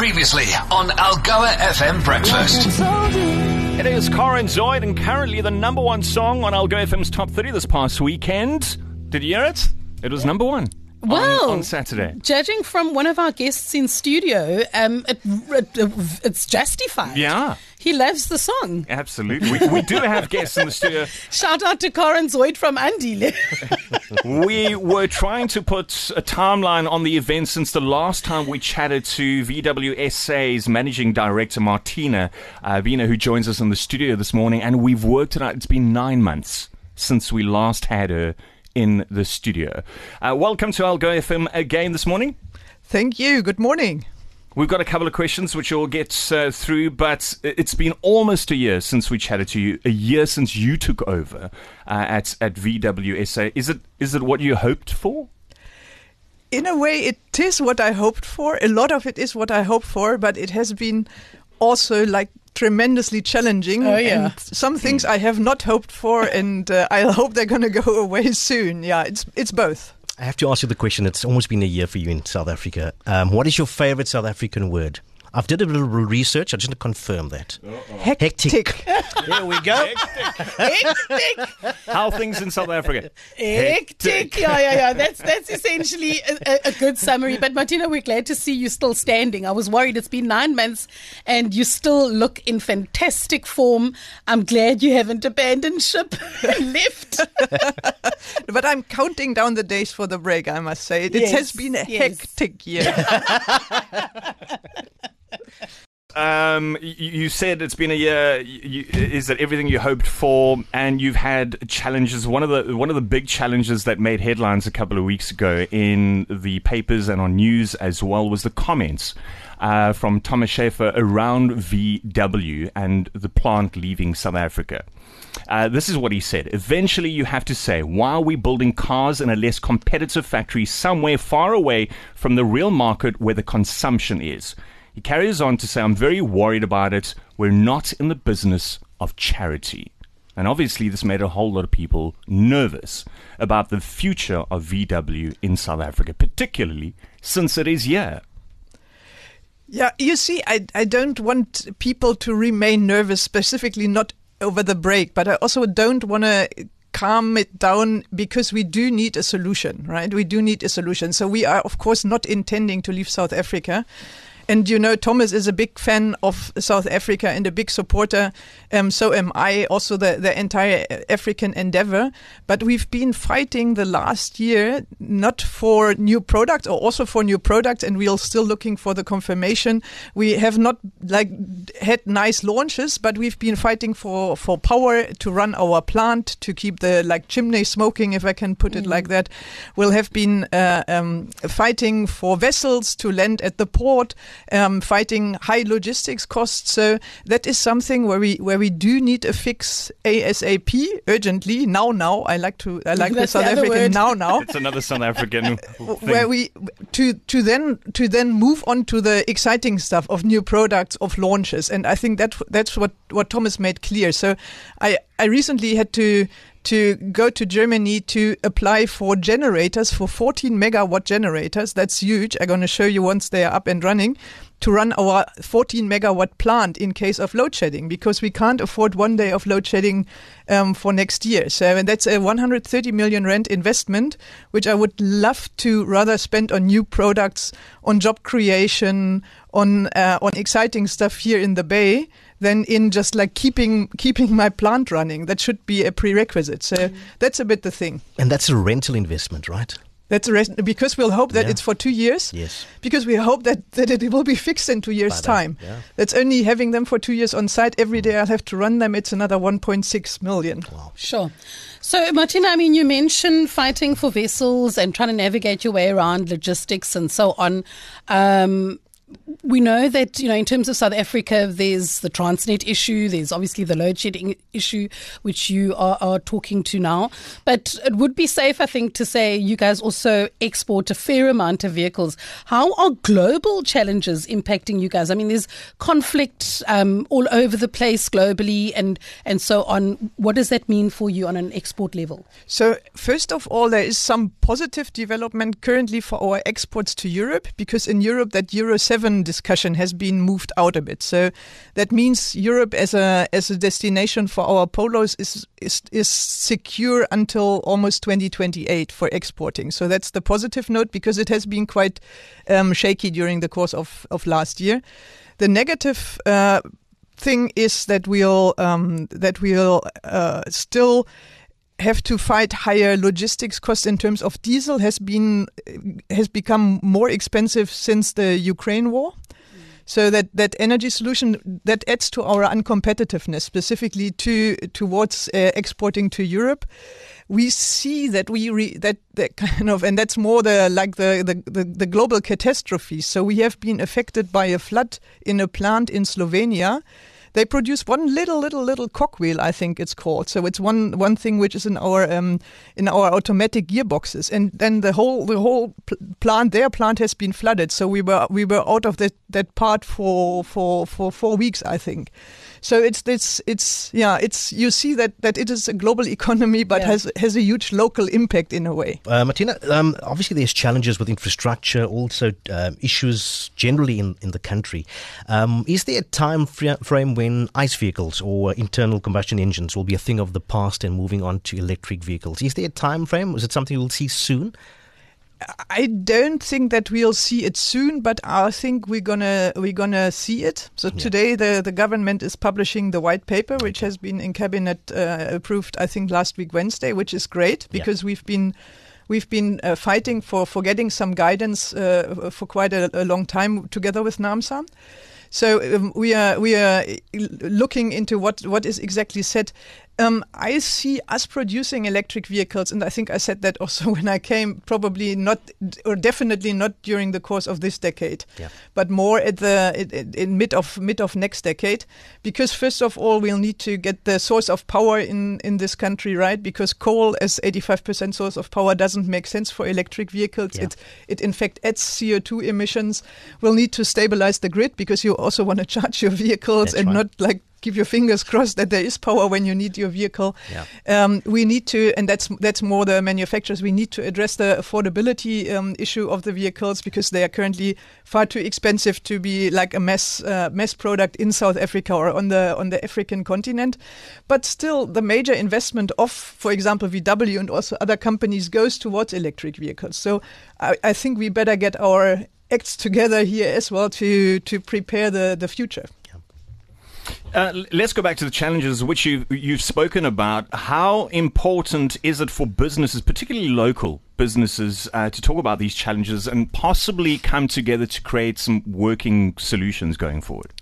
Previously on Algoa FM Breakfast. It is Corin Zoid and currently the number one song on Algoa FM's top 30 this past weekend. Did you hear it? It was number one. On- On, Saturday. Judging from one of our guests in studio, um, it, it, it's justified. Yeah. He loves the song. Absolutely. We, we do have guests in the studio. Shout out to Corin Zoid from Andile. We were trying to put a timeline on the event since the last time we chatted to VWSA's managing director, Martina uh, Biene, who joins us in the studio this morning. And we've worked it out. It's been nine months since we last had her in the studio. Uh, welcome to Algoa FM again this morning. Thank you. Good morning. We've got a couple of questions which we'll get uh, through, but it's been almost a year since we chatted to you. A year since you took over uh, at at VWSA. Is it is it what you hoped for? In a way, it is what I hoped for. A lot of it is what I hoped for, but it has been also like tremendously challenging. Oh, yeah. And some things I have not hoped for, and uh, I hope they're going to go away soon. Yeah, it's it's both. I have to ask you the question. It's almost been a year for you in South Africa. Um, what is your favorite South African word? I've did a little research. I just want to confirm that. Hectic. There we go. Hectic. How things in South Africa? Hectic. Yeah, yeah, yeah. That's that's essentially a, a, a good summary. But Martina, we're glad to see you still standing. I was worried it's been nine months and you still look in fantastic form. I'm glad you haven't abandoned ship and left. But I'm counting down the days for the break. I must say it, it Yes, has been a yes. hectic year. Um, you, said it's been a year. You, is that everything you hoped for? And you've had challenges. One of the one of the big challenges that made headlines a couple of weeks ago in the papers and on news as well was the comments uh, from Thomas Schaefer around VW and the plant leaving South Africa. Uh, this is what he said. Eventually, you have to say, why are we building cars in a less competitive factory somewhere far away from the real market where the consumption is? He carries on to say, I'm very worried about it. We're not in the business of charity. And obviously, this made a whole lot of people nervous about the future of VW in South Africa, particularly since it is here. Yeah, you see, I, I don't want people to remain nervous, specifically not over the break, but I also don't want to calm it down because we do need a solution, right? We do need a solution. So we are, of course, not intending to leave South Africa. And you know, Thomas is a big fan of South Africa and a big supporter. Um, so am I, also the, the entire African endeavor. But we've been fighting the last year, not for new products or also for new products. And we are still looking for the confirmation. We have not like had nice launches, but we've been fighting for, for power to run our plant, to keep the like chimney smoking, if I can put it like that. We'll have been uh, um, fighting for vessels to land at the port, um, fighting high logistics costs. So that is something where we where we do need a fix ASAP urgently now. Now I like to I like the South the African word. now now It's another South African where we to to then to then move on to the exciting stuff of new products of launches and i think that that's what what thomas made clear so i i recently had to to go to Germany to apply for generators for 14 megawatt generators. That's huge. I'm going to show you once they are up and running to run our 14 megawatt plant in case of load shedding because we can't afford one day of load shedding um, for next year. So and that's a 130 million rand investment, which I would love to rather spend on new products, on job creation, on uh, on exciting stuff here in the Bay than in just like keeping keeping my plant running. That should be a prerequisite. So that's a bit the thing. And that's a rental investment, right? That's the rest because we'll hope that Yeah. it's for two years. Yes. Because we hope that, that it will be fixed in two years' By then, time. yeah. That's only having them for two years on site. Every day I'll have to run them. It's another 1.6 million. Wow. Sure. So, Martina, I mean, you mentioned fighting for vessels and trying to navigate your way around logistics and so on. Um, we know that, you know, in terms of South Africa, there's the Transnet issue, there's obviously the load shedding issue, which you are, are talking to now. But it would be safe, I think, to say you guys also export a fair amount of vehicles. How are global challenges impacting you guys? I mean, there's conflict um, all over the place globally and, and so on. What does that mean for you on an export level? So, first of all, there is some positive development currently for our exports to Europe because in Europe, that Euro 7 discussion has been moved out a bit. So that means Europe as a as a destination for our polos is is, is secure until almost 2028 for exporting. So that's the positive note because it has been quite um, shaky during the course of, of last year. The negative uh, thing is that we'll um, that we'll uh, still have to fight higher logistics costs in terms of diesel has been has become more expensive since the Ukraine war. So that, that energy solution that adds to our uncompetitiveness, specifically to towards uh, exporting to Europe. We see that we re, that, that kind of and that's more the like the, the, the, the global catastrophe. So we have been affected by a flood in a plant in Slovenia they produce one little, little, little cogwheel, I think it's called. So it's one one thing which is in our um, in our automatic gearboxes, and then the whole the whole pl- plant, their plant has been flooded. So we were we were out of that that part for for for four weeks, I think. So it's it's it's yeah it's you see that that it is a global economy but yeah. has has a huge local impact in a way. Uh, Martina, um, obviously there's challenges with infrastructure, also um, issues generally in in the country. Um, is there a time frame when ICE vehicles or internal combustion engines will be a thing of the past and moving on to electric vehicles? Is there a time frame? Is it something we'll see soon? I don't think that we'll see it soon, but I think we're gonna we're gonna see it. So yeah. today the the government is publishing the white paper, which has been in cabinet uh, approved. I think last week Wednesday, which is great because yeah. we've been we've been uh, fighting for for getting some guidance uh, for quite a, a, long time together with NAAMSA. So um, we are we are looking into what what is exactly said. Um, I see us producing electric vehicles, and I think I said that also when I came. Probably not, or definitely not during the course of this decade, yeah. but more at the in, in mid of mid of next decade. Because first of all, we'll need to get the source of power in in this country right. Because coal as 85% source of power doesn't make sense for electric vehicles. Yeah. It it in fact adds CO2 emissions. We'll need to stabilize the grid because you also want to charge your vehicles That's and right. not like keep your fingers crossed that there is power when you need your vehicle. Yeah. Um, we need to, and that's that's more the manufacturers. We need to address the affordability um, issue of the vehicles because they are currently far too expensive to be like a mass uh, mass product in South Africa or on the on the African continent. But still, the major investment of, for example, VW and also other companies goes towards electric vehicles. So I, I think we better get our acts together here as well to to prepare the the future. Uh, let's go back to the challenges which you, you've spoken about. How important is it for businesses, particularly local businesses, uh, to talk about these challenges and possibly come together to create some working solutions going forward?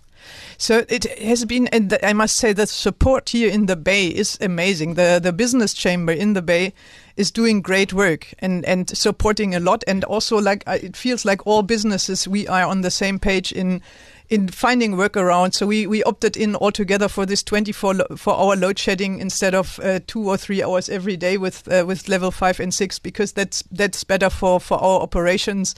So it has been, and I must say, the support here in the Bay is amazing. The the business chamber in the Bay is doing great work and and supporting a lot, and also like it feels like all businesses we are on the same page in in finding workarounds. So we, we opted in altogether for this 24 lo- for hour load shedding instead of uh, two or three hours every day with uh, with level five and six because that's that's better for for our operations.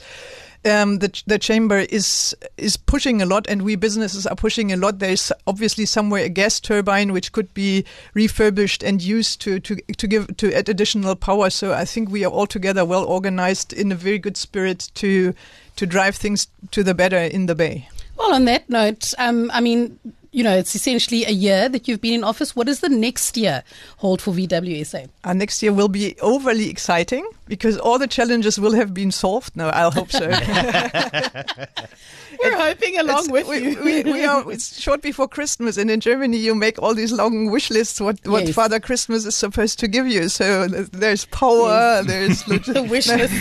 Um, the the chamber is is pushing a lot, and we businesses are pushing a lot. There's obviously somewhere a gas turbine which could be refurbished and used to to to give to add additional power. So I think we are all together well organized in a very good spirit to to drive things to the better in the bay. Well, on that note, um, I mean, you know, it's essentially a year that you've been in office. What does the next year hold for VWSA? Our next year will be overly exciting because all the challenges will have been solved. No, I'll hope so. We're hoping along with we, you. we, we, are, it's short before Christmas, and in Germany, you make all these long wish lists what, what yes. Father Christmas is supposed to give you. So there's power, yes. there's the wish list.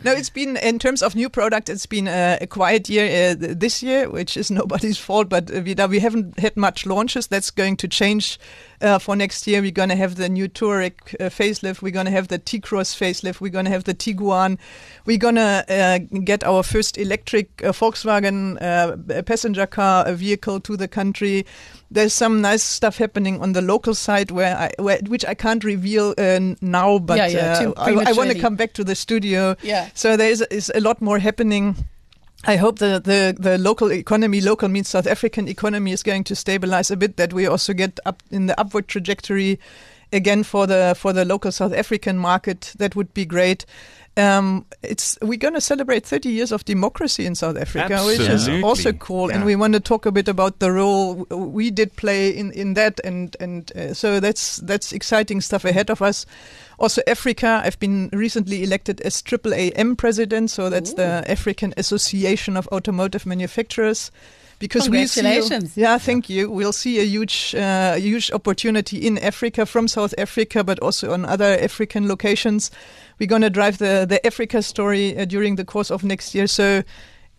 no, it's been, in terms of new product, it's been a, a quiet year uh, this year, which is nobody's fault, but uh, we, we haven't had much launches. That's going to change uh, for next year. We're going to have the new Touareg uh, facelift. We're going to have the T-Cross facelift. We're going to have the Tiguan. We're going to uh, get our first electric uh, Volkswagen uh, passenger car vehicle to the country. There's some nice stuff happening on the local side where, I, where which I can't reveal uh, now, but yeah, yeah, I, I want to come back to the studio. Yeah. So there is, is a lot more happening. I hope the, the, the local economy, local means South African economy, is going to stabilize a bit, that we also get up in the upward trajectory again for the for the local South African market. That would be great. Um, it's we're going to celebrate 30 years of democracy in South Africa, which is also cool. And we want to talk a bit about the role we did play in, in that, and and uh, so that's that's exciting stuff ahead of us. Also, Africa. I've been recently elected as AAAM president, so that's the African Association of Automotive Manufacturers. Because we see, yeah, thank you. We'll see a huge, uh, huge opportunity in Africa from South Africa, but also on other African locations. We're going to drive the the Africa story uh, during the course of next year. So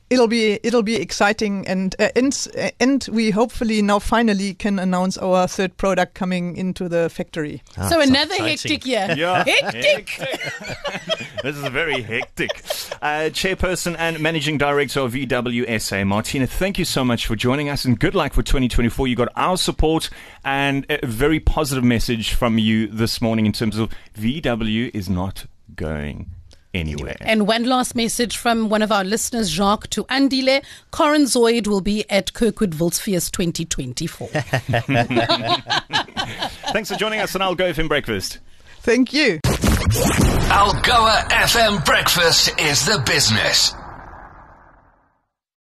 it'll be it'll be exciting, and uh, and and we hopefully now finally can announce our third product coming into the factory. Ah, so sounds another exciting. hectic year. Yeah. Hectic. this is very hectic. Uh, Chairperson and Managing Director of VWSA, Martina, thank you so much for joining us and good luck for 2024. You got our support and a very positive message from you this morning in terms of VW is not going anywhere. And one last message from one of our listeners, Jacques to Andile. Corin Zoid will be at Kirkwood Volksfeest 2024. Thanks for joining us on Algoa FM Breakfast. Thank you. Algoa FM Breakfast is the business.